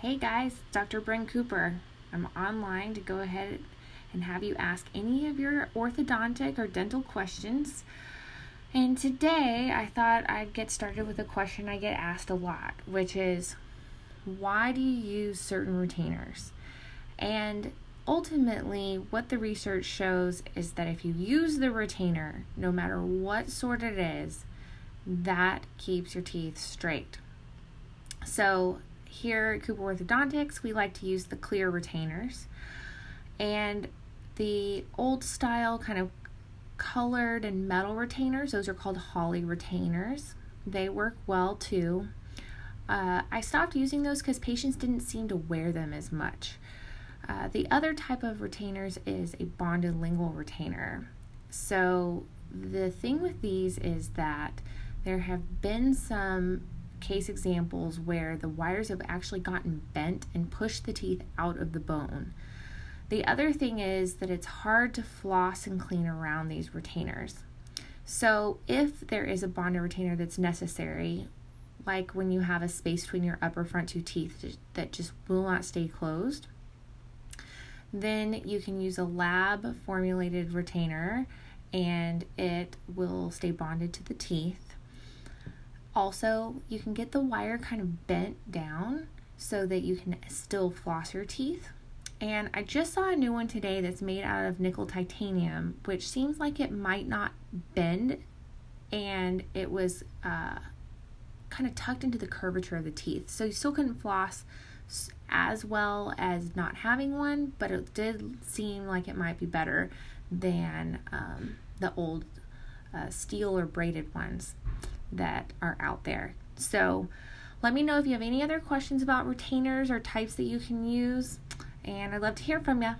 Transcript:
Hey guys, Dr. Bryn Cooper. I'm online to go ahead and have you ask any of your orthodontic or dental questions. And today I thought I'd get started with a question I get asked a lot, which is why do you use certain retainers? And ultimately, what the research shows is that if you use the retainer, no matter what sort it is, that keeps your teeth straight. So, here at Cooper Orthodontics, we like to use the clear retainers. And the old style kind of colored and metal retainers, those are called Hawley retainers. They work well too. Uh, I stopped using those because patients didn't seem to wear them as much. Uh, the other type of retainers is a bonded lingual retainer. So, the thing with these is that there have been some case examples where the wires have actually gotten bent and pushed the teeth out of the bone. The other thing is that it's hard to floss and clean around these retainers. So, if there is a bonded retainer that's necessary, like when you have a space between your upper front two teeth that just will not stay closed, then you can use a lab formulated retainer and it will stay bonded to the teeth. Also, you can get the wire kind of bent down so that you can still floss your teeth. And I just saw a new one today that's made out of nickel titanium, which seems like it might not bend, and it was uh, kind of tucked into the curvature of the teeth. So you still couldn't floss as well as not having one, but it did seem like it might be better than um, the old uh, steel or braided ones that are out there. So let me know if you have any other questions about retainers or types that you can use, and I'd love to hear from you.